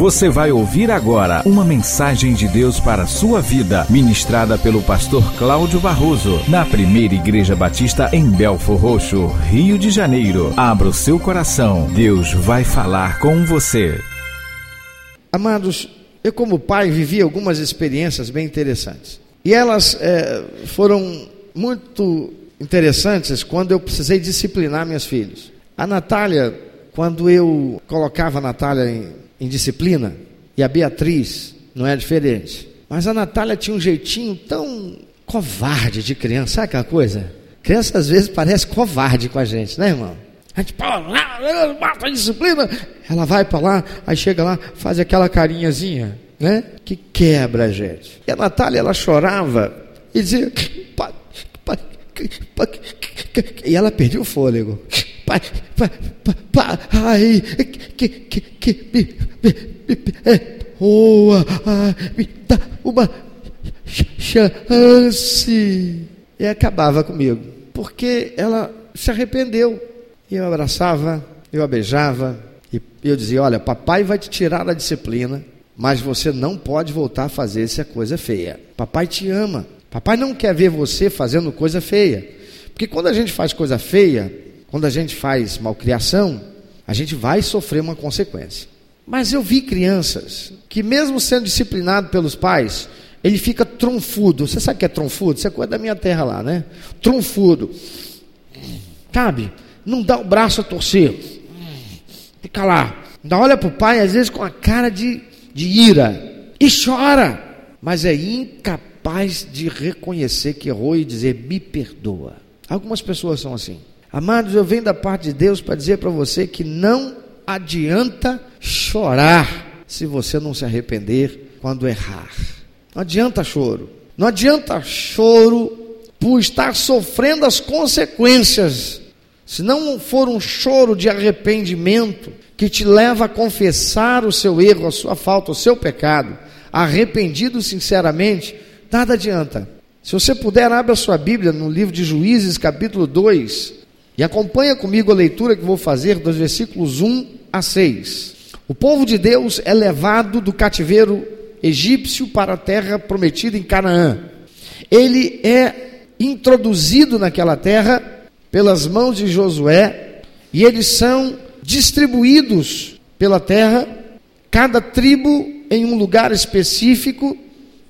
Você vai ouvir agora uma mensagem de Deus para a sua vida, ministrada pelo pastor Cláudio Barroso, na primeira Igreja Batista em Belfor Roxo, Rio de Janeiro. Abra o seu coração, Deus vai falar com você. Amados, eu, como pai, vivi algumas experiências bem interessantes. E elas é, foram muito interessantes quando eu precisei disciplinar meus filhos. A Natália, quando eu colocava a Natália em, em disciplina, e a Beatriz não é diferente. Mas a Natália tinha um jeitinho tão covarde de criança, sabe aquela coisa? Criança às vezes parece covarde com a gente, né, irmão? A gente fala, mata a disciplina. Ela vai para lá, aí chega lá, faz aquela carinhazinha, né? Que quebra a gente. E a Natália, ela chorava e dizia, e ela perdia o fôlego. Pai, pai, pai, ai, que, que, que, me, me, me, é, boa, me dá uma chance. E acabava comigo, porque ela se arrependeu. E eu abraçava, eu a beijava, e eu dizia: Olha, papai vai te tirar da disciplina, mas você não pode voltar a fazer essa coisa feia. Papai te ama. Papai não quer ver você fazendo coisa feia. Porque quando a gente faz coisa feia, quando a gente faz malcriação, a gente vai sofrer uma consequência. Mas eu vi crianças que, mesmo sendo disciplinado pelos pais, ele fica tronfudo. Você sabe o que é tronfudo? Isso é coisa da minha terra lá, né? Tronfudo. Cabe? Não dá o braço a torcer. Fica lá. Ainda olha para o pai, às vezes com a cara de, de ira. E chora. Mas é incapaz de reconhecer que errou e dizer: me perdoa. Algumas pessoas são assim. Amados, eu venho da parte de Deus para dizer para você que não adianta chorar se você não se arrepender quando errar. Não adianta choro. Não adianta choro por estar sofrendo as consequências. Se não for um choro de arrependimento que te leva a confessar o seu erro, a sua falta, o seu pecado, arrependido sinceramente, nada adianta. Se você puder, abra a sua Bíblia no livro de Juízes, capítulo 2, e acompanha comigo a leitura que vou fazer dos versículos 1 a 6. O povo de Deus é levado do cativeiro egípcio para a terra prometida em Canaã. Ele é introduzido naquela terra pelas mãos de Josué e eles são distribuídos pela terra, cada tribo em um lugar específico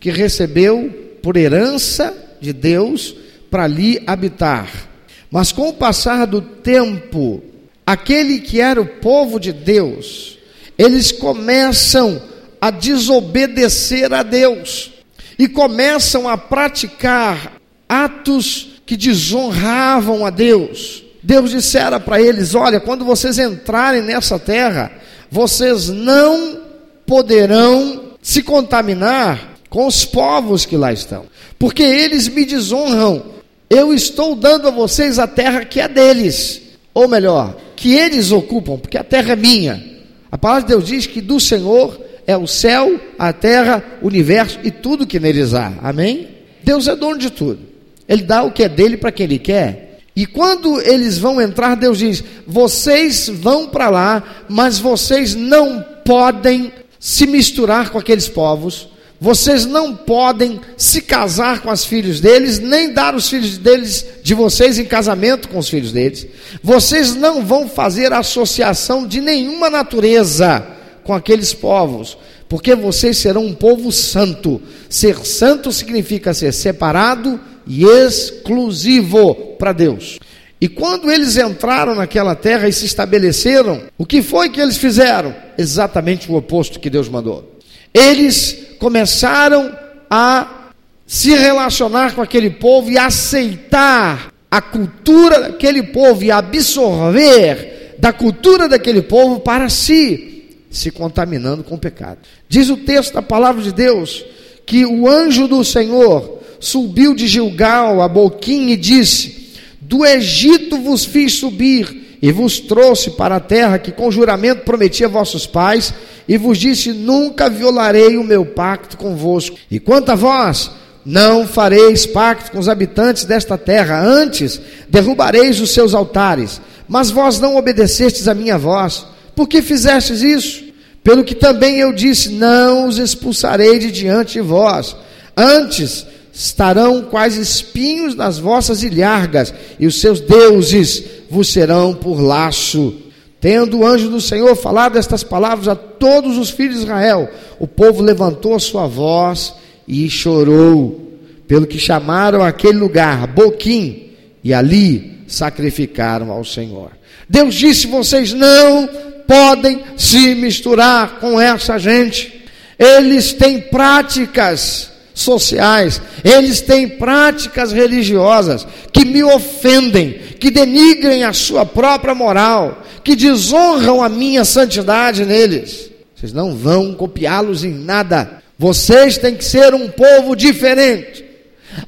que recebeu por herança de Deus para ali habitar. Mas com o passar do tempo, aquele que era o povo de Deus, eles começam a desobedecer a Deus e começam a praticar atos que desonravam a Deus. Deus dissera para eles: Olha, quando vocês entrarem nessa terra, vocês não poderão se contaminar com os povos que lá estão, porque eles me desonram eu estou dando a vocês a terra que é deles, ou melhor, que eles ocupam, porque a terra é minha. A palavra de Deus diz que do Senhor é o céu, a terra, o universo e tudo que neles há. Amém? Deus é dono de tudo. Ele dá o que é dele para quem ele quer. E quando eles vão entrar, Deus diz: vocês vão para lá, mas vocês não podem se misturar com aqueles povos, vocês não podem se casar com as filhos deles, nem dar os filhos deles de vocês em casamento com os filhos deles. Vocês não vão fazer associação de nenhuma natureza com aqueles povos, porque vocês serão um povo santo. Ser santo significa ser separado e exclusivo para Deus. E quando eles entraram naquela terra e se estabeleceram, o que foi que eles fizeram? Exatamente o oposto que Deus mandou. Eles começaram a se relacionar com aquele povo e aceitar a cultura daquele povo e absorver da cultura daquele povo para si, se contaminando com o pecado. Diz o texto da palavra de Deus que o anjo do Senhor subiu de Gilgal a Boquim e disse: Do Egito vos fiz subir e vos trouxe para a terra que com juramento prometi a vossos pais e vos disse: Nunca violarei o meu pacto convosco. E quanto a vós, não fareis pacto com os habitantes desta terra, antes derrubareis os seus altares. Mas vós não obedecestes a minha voz. Por que fizestes isso? Pelo que também eu disse: Não os expulsarei de diante de vós. Antes estarão quais espinhos nas vossas ilhargas, e os seus deuses vos serão por laço. Tendo o anjo do Senhor falado estas palavras a todos os filhos de Israel, o povo levantou a sua voz e chorou, pelo que chamaram aquele lugar Boquim, e ali sacrificaram ao Senhor. Deus disse: vocês não podem se misturar com essa gente. Eles têm práticas sociais, eles têm práticas religiosas que me ofendem, que denigrem a sua própria moral, que desonram a minha santidade neles. Vocês não vão copiá-los em nada. Vocês têm que ser um povo diferente.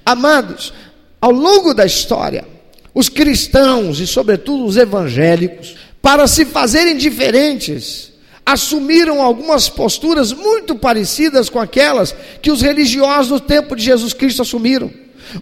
Amados, ao longo da história, os cristãos e, sobretudo, os evangélicos, para se fazerem diferentes, assumiram algumas posturas muito parecidas com aquelas que os religiosos do tempo de Jesus Cristo assumiram.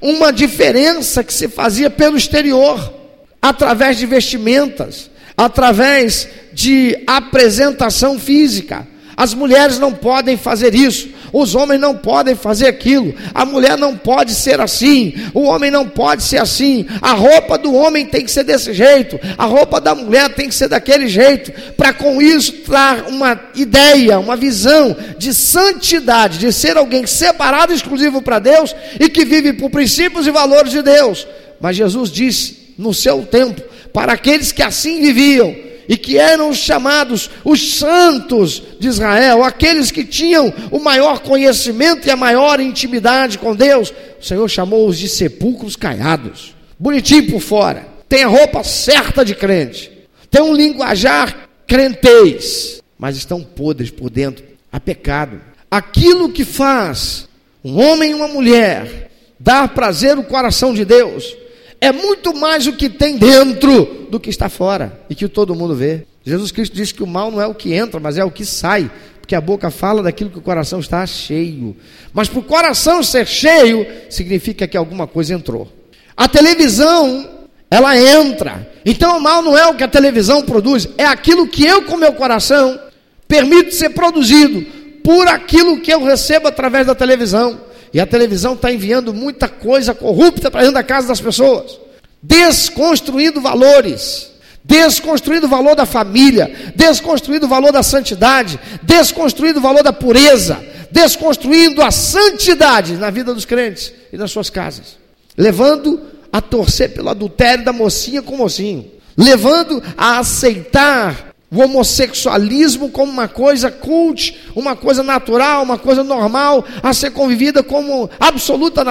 Uma diferença que se fazia pelo exterior, através de vestimentas, através de apresentação física. As mulheres não podem fazer isso, os homens não podem fazer aquilo, a mulher não pode ser assim, o homem não pode ser assim, a roupa do homem tem que ser desse jeito, a roupa da mulher tem que ser daquele jeito, para com isso dar uma ideia, uma visão de santidade, de ser alguém separado exclusivo para Deus e que vive por princípios e valores de Deus. Mas Jesus disse no seu tempo, para aqueles que assim viviam, e que eram chamados os santos de Israel, aqueles que tinham o maior conhecimento e a maior intimidade com Deus, o Senhor chamou-os de sepulcros caiados, bonitinho por fora, tem a roupa certa de crente, tem um linguajar crentez, mas estão podres por dentro, há pecado. Aquilo que faz um homem e uma mulher dar prazer ao coração de Deus, é muito mais o que tem dentro do que está fora e que todo mundo vê. Jesus Cristo diz que o mal não é o que entra, mas é o que sai, porque a boca fala daquilo que o coração está cheio. Mas para o coração ser cheio, significa que alguma coisa entrou. A televisão, ela entra. Então o mal não é o que a televisão produz, é aquilo que eu, com meu coração, permito ser produzido por aquilo que eu recebo através da televisão. E a televisão está enviando muita coisa corrupta para dentro da casa das pessoas, desconstruindo valores, desconstruindo o valor da família, desconstruindo o valor da santidade, desconstruindo o valor da pureza, desconstruindo a santidade na vida dos crentes e nas suas casas, levando a torcer pelo adultério da mocinha com o mocinho, levando a aceitar o homossexualismo como uma coisa cult, uma coisa natural, uma coisa normal, a ser convivida como absoluta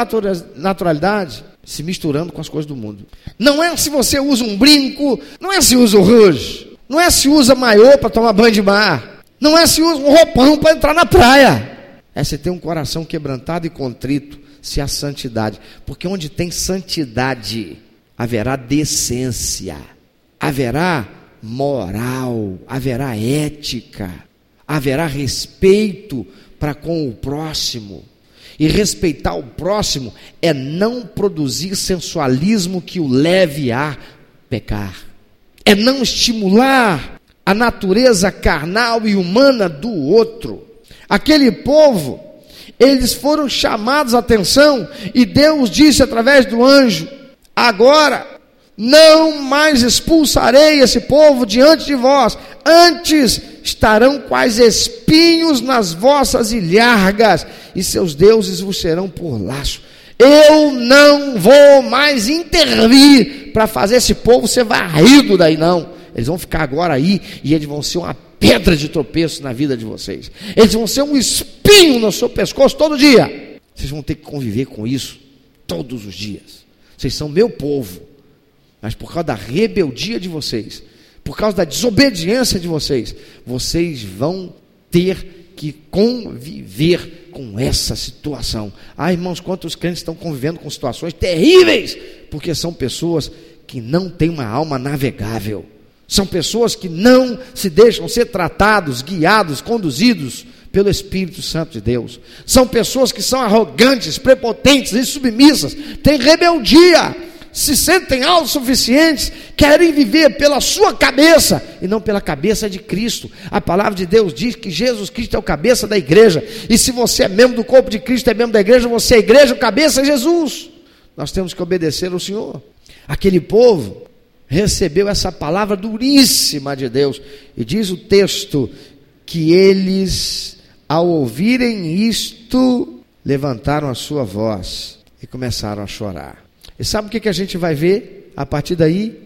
naturalidade, se misturando com as coisas do mundo. Não é se você usa um brinco, não é se usa o rouge, não é se usa maiô para tomar banho de mar, não é se usa um roupão para entrar na praia. É se ter um coração quebrantado e contrito, se há santidade. Porque onde tem santidade, haverá decência, haverá moral, haverá ética, haverá respeito para com o próximo. E respeitar o próximo é não produzir sensualismo que o leve a pecar, é não estimular a natureza carnal e humana do outro. Aquele povo, eles foram chamados a atenção e Deus disse através do anjo: agora não mais expulsarei esse povo diante de vós, antes estarão quais espinhos nas vossas ilhargas, e seus deuses vos serão por laço. Eu não vou mais intervir para fazer esse povo ser varrido daí, não. Eles vão ficar agora aí e eles vão ser uma pedra de tropeço na vida de vocês. Eles vão ser um espinho no seu pescoço todo dia. Vocês vão ter que conviver com isso todos os dias. Vocês são meu povo mas por causa da rebeldia de vocês, por causa da desobediência de vocês, vocês vão ter que conviver com essa situação. Ah, irmãos, quantos crentes estão convivendo com situações terríveis, porque são pessoas que não têm uma alma navegável. São pessoas que não se deixam ser tratados, guiados, conduzidos pelo Espírito Santo de Deus. São pessoas que são arrogantes, prepotentes e submissas, têm rebeldia se sentem autossuficientes, querem viver pela sua cabeça e não pela cabeça de Cristo. A palavra de Deus diz que Jesus Cristo é o cabeça da igreja, e se você é membro do corpo de Cristo, é membro da igreja, você é igreja, o cabeça é Jesus. Nós temos que obedecer ao Senhor. Aquele povo recebeu essa palavra duríssima de Deus, e diz o texto que eles, ao ouvirem isto, levantaram a sua voz e começaram a chorar. E sabe o que, que a gente vai ver a partir daí?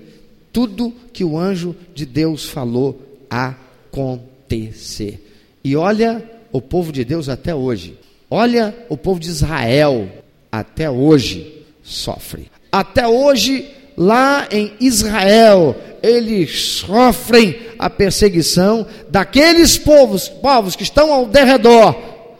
Tudo que o anjo de Deus falou acontecer. E olha o povo de Deus até hoje. Olha o povo de Israel até hoje sofre. Até hoje, lá em Israel, eles sofrem a perseguição daqueles povos, povos que estão ao derredor,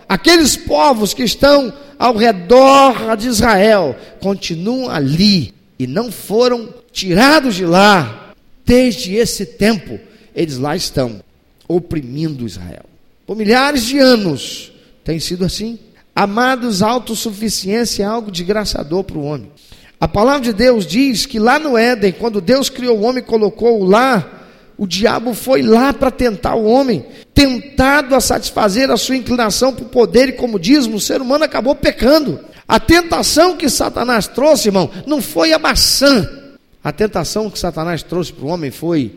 aqueles povos que estão ao redor de Israel continuam ali e não foram tirados de lá. Desde esse tempo, eles lá estão, oprimindo Israel. Por milhares de anos tem sido assim. Amados, autossuficiência é algo desgraçador para o homem. A palavra de Deus diz que lá no Éden, quando Deus criou o homem e colocou-o lá, o diabo foi lá para tentar o homem, tentado a satisfazer a sua inclinação para o poder e comodismo, o ser humano acabou pecando. A tentação que Satanás trouxe, irmão, não foi a maçã. A tentação que Satanás trouxe para o homem foi: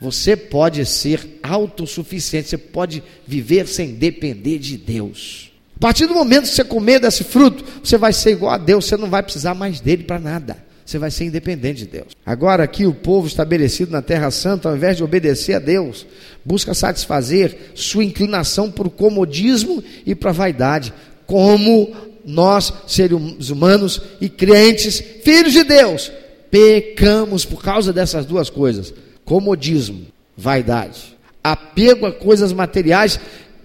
você pode ser autossuficiente, você pode viver sem depender de Deus. A partir do momento que você comer desse fruto, você vai ser igual a Deus, você não vai precisar mais dele para nada você vai ser independente de Deus. Agora, aqui, o povo estabelecido na Terra Santa, ao invés de obedecer a Deus, busca satisfazer sua inclinação para o comodismo e para a vaidade, como nós, seres humanos e crentes, filhos de Deus, pecamos por causa dessas duas coisas: comodismo, vaidade, apego a coisas materiais,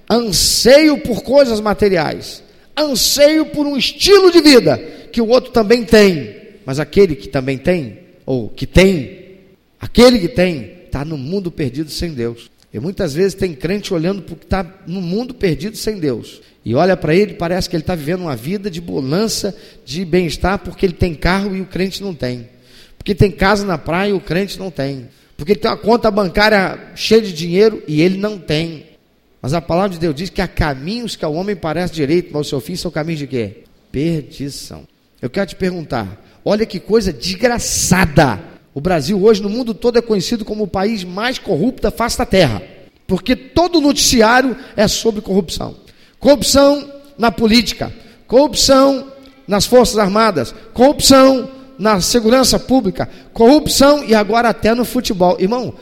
anseio por coisas materiais, anseio por um estilo de vida que o outro também tem mas aquele que também tem, ou que tem, aquele que tem, está no mundo perdido sem Deus. E muitas vezes tem crente olhando para o que está no mundo perdido sem Deus. E olha para ele, parece que ele está vivendo uma vida de bonança, de bem-estar, porque ele tem carro e o crente não tem. Porque tem casa na praia e o crente não tem. Porque ele tem uma conta bancária cheia de dinheiro e ele não tem. Mas a palavra de Deus diz que há caminhos que ao homem parece direito, mas o seu fim são caminhos de quê? Perdição. Eu quero te perguntar: Olha que coisa desgraçada. O Brasil hoje no mundo todo é conhecido como o país mais corrupto da face da terra, porque todo noticiário é sobre corrupção. Corrupção na política, corrupção nas Forças Armadas, corrupção na segurança pública, corrupção e agora até no futebol. Irmão,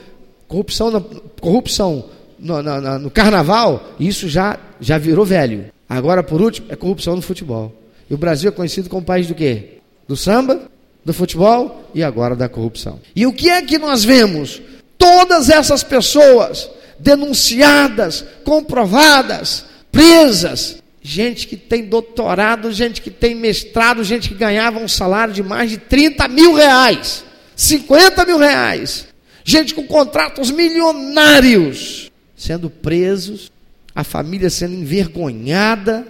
corrupção, na, corrupção no, no, no carnaval, isso já, já virou velho. Agora, por último, é corrupção no futebol. E o Brasil é conhecido como país do quê? Do samba, do futebol e agora da corrupção. E o que é que nós vemos? Todas essas pessoas denunciadas, comprovadas, presas, gente que tem doutorado, gente que tem mestrado, gente que ganhava um salário de mais de 30 mil reais, 50 mil reais, gente com contratos milionários, sendo presos, a família sendo envergonhada,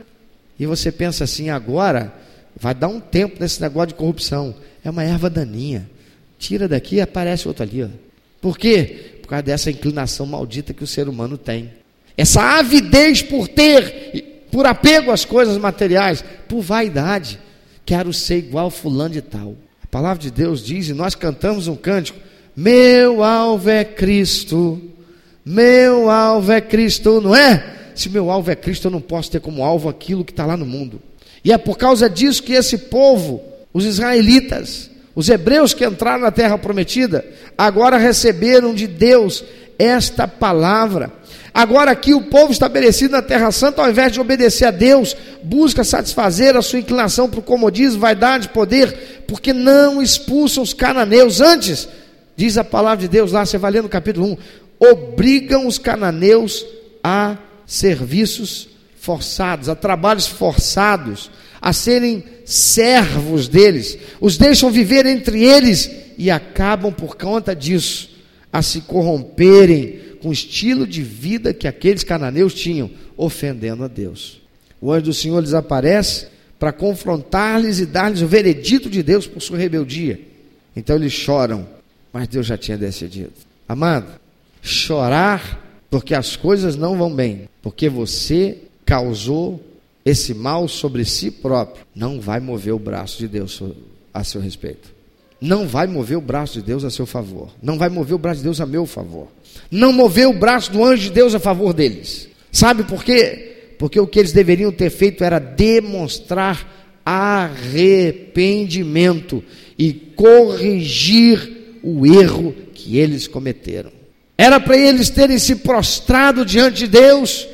e você pensa assim, agora Vai dar um tempo nesse negócio de corrupção. É uma erva daninha. Tira daqui e aparece outro ali. Ó. Por quê? Por causa dessa inclinação maldita que o ser humano tem. Essa avidez por ter, por apego às coisas materiais, por vaidade. Quero ser igual fulano de tal. A palavra de Deus diz, e nós cantamos um cântico: Meu alvo é Cristo, meu alvo é Cristo, não é? Se meu alvo é Cristo, eu não posso ter como alvo aquilo que está lá no mundo. E é por causa disso que esse povo, os israelitas, os hebreus que entraram na terra prometida, agora receberam de Deus esta palavra. Agora aqui o povo estabelecido na Terra Santa, ao invés de obedecer a Deus, busca satisfazer a sua inclinação para o comodismo, vaidade, poder, porque não expulsam os cananeus. Antes, diz a palavra de Deus lá, você vai ler no capítulo 1, obrigam os cananeus a serviços forçados, a trabalhos forçados, a serem servos deles, os deixam viver entre eles e acabam por conta disso a se corromperem com o estilo de vida que aqueles cananeus tinham, ofendendo a Deus. O anjo do Senhor lhes aparece para confrontar-lhes e dar-lhes o veredito de Deus por sua rebeldia. Então eles choram, mas Deus já tinha decidido. Amado, chorar porque as coisas não vão bem, porque você causou esse mal sobre si próprio, não vai mover o braço de Deus a seu respeito. Não vai mover o braço de Deus a seu favor. Não vai mover o braço de Deus a meu favor. Não mover o braço do anjo de Deus a favor deles. Sabe por quê? Porque o que eles deveriam ter feito era demonstrar arrependimento e corrigir o erro que eles cometeram. Era para eles terem se prostrado diante de Deus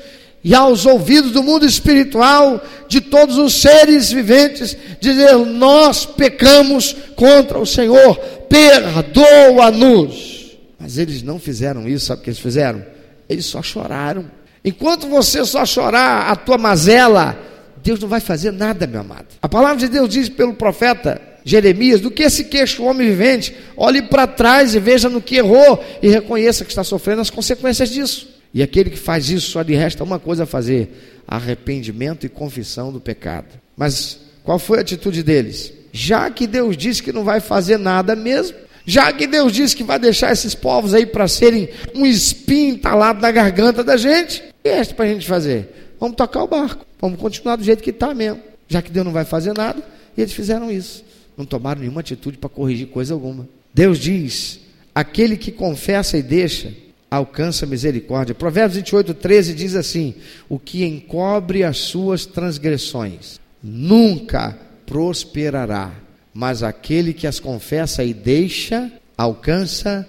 e aos ouvidos do mundo espiritual, de todos os seres viventes, dizer: Nós pecamos contra o Senhor, perdoa-nos. Mas eles não fizeram isso, sabe o que eles fizeram? Eles só choraram. Enquanto você só chorar a tua mazela, Deus não vai fazer nada, meu amado. A palavra de Deus diz pelo profeta Jeremias: do que se queixa o homem vivente, olhe para trás e veja no que errou e reconheça que está sofrendo as consequências disso. E aquele que faz isso só lhe resta uma coisa a fazer: arrependimento e confissão do pecado. Mas qual foi a atitude deles? Já que Deus disse que não vai fazer nada mesmo, já que Deus disse que vai deixar esses povos aí para serem um espinho entalado na garganta da gente, o que é para a gente fazer? Vamos tocar o barco, vamos continuar do jeito que está mesmo. Já que Deus não vai fazer nada, e eles fizeram isso não tomaram nenhuma atitude para corrigir coisa alguma. Deus diz: aquele que confessa e deixa, alcança misericórdia. Provérbios 28, 13 diz assim: o que encobre as suas transgressões nunca prosperará, mas aquele que as confessa e deixa, alcança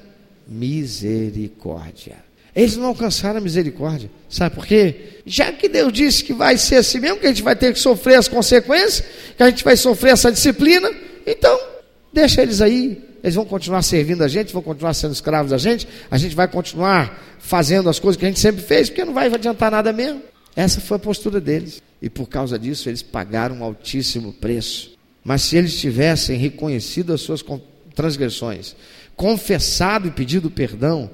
misericórdia. Eles não alcançaram a misericórdia. Sabe por quê? Já que Deus disse que vai ser assim mesmo, que a gente vai ter que sofrer as consequências, que a gente vai sofrer essa disciplina, então, deixa eles aí, eles vão continuar servindo a gente, vão continuar sendo escravos da gente, a gente vai continuar fazendo as coisas que a gente sempre fez, porque não vai adiantar nada mesmo. Essa foi a postura deles. E por causa disso, eles pagaram um altíssimo preço. Mas se eles tivessem reconhecido as suas transgressões, confessado e pedido perdão,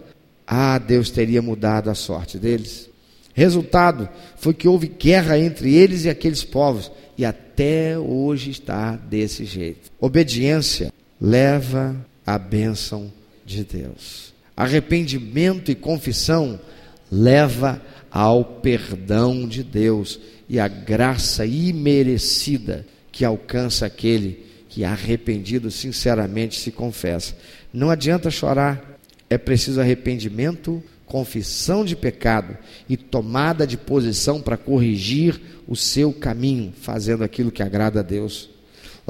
ah, Deus teria mudado a sorte deles. Resultado foi que houve guerra entre eles e aqueles povos, e até hoje está desse jeito. Obediência leva a bênção de Deus. Arrependimento e confissão leva ao perdão de Deus e à graça imerecida que alcança aquele que arrependido sinceramente se confessa. Não adianta chorar, é preciso arrependimento, confissão de pecado e tomada de posição para corrigir o seu caminho, fazendo aquilo que agrada a Deus.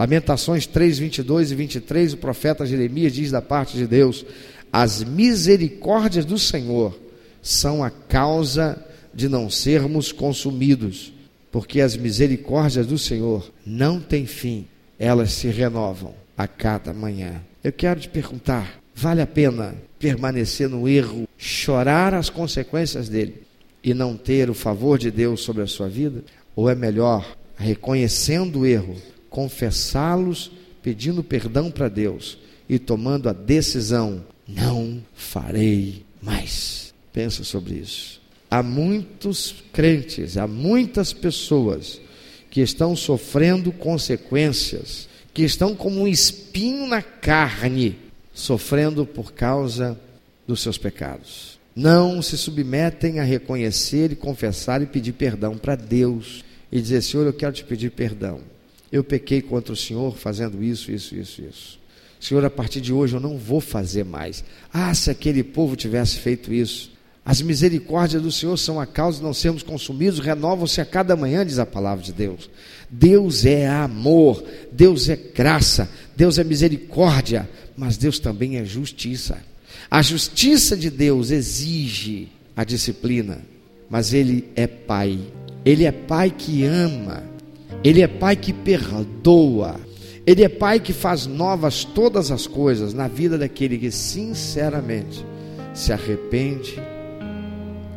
Lamentações 3, 22 e 23, o profeta Jeremias diz da parte de Deus: As misericórdias do Senhor são a causa de não sermos consumidos, porque as misericórdias do Senhor não têm fim, elas se renovam a cada manhã. Eu quero te perguntar: vale a pena permanecer no erro, chorar as consequências dele e não ter o favor de Deus sobre a sua vida? Ou é melhor, reconhecendo o erro, confessá-los, pedindo perdão para Deus e tomando a decisão: não farei mais? Pensa sobre isso. Há muitos crentes, há muitas pessoas que estão sofrendo consequências, que estão como um espinho na carne sofrendo por causa dos seus pecados. Não se submetem a reconhecer e confessar e pedir perdão para Deus e dizer: Senhor, eu quero te pedir perdão. Eu pequei contra o Senhor fazendo isso, isso, isso, isso. Senhor, a partir de hoje eu não vou fazer mais. Ah, se aquele povo tivesse feito isso. As misericórdias do Senhor são a causa de não sermos consumidos, renovam-se a cada manhã, diz a palavra de Deus. Deus é amor, Deus é graça, Deus é misericórdia mas Deus também é justiça. A justiça de Deus exige a disciplina, mas Ele é Pai. Ele é Pai que ama, Ele é Pai que perdoa, Ele é Pai que faz novas todas as coisas na vida daquele que sinceramente se arrepende,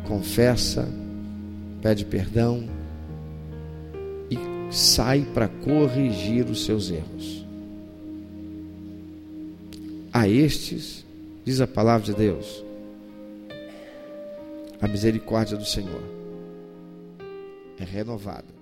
confessa, pede perdão e sai para corrigir os seus erros. A estes, diz a palavra de Deus, a misericórdia do Senhor é renovada.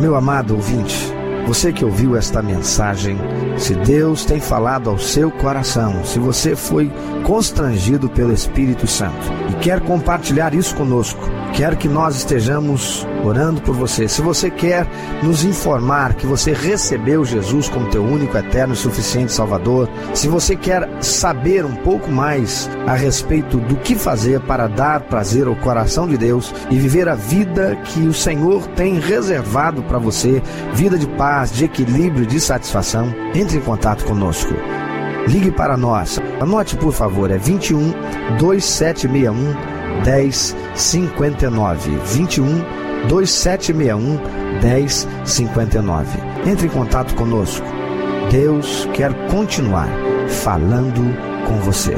Meu amado ouvinte, Você que ouviu esta mensagem, se Deus tem falado ao seu coração, se você foi constrangido pelo Espírito Santo e quer compartilhar isso conosco, quer que nós estejamos orando por você. Se você quer nos informar que você recebeu Jesus como teu único, eterno e suficiente Salvador, se você quer saber um pouco mais a respeito do que fazer para dar prazer ao coração de Deus e viver a vida que o Senhor tem reservado para você, vida de paz, de equilíbrio, de satisfação, entre em contato conosco. Ligue para nós. Anote, por favor, é 21 2761 1059 21 2761 1059. Entre em contato conosco. Deus quer continuar falando com você.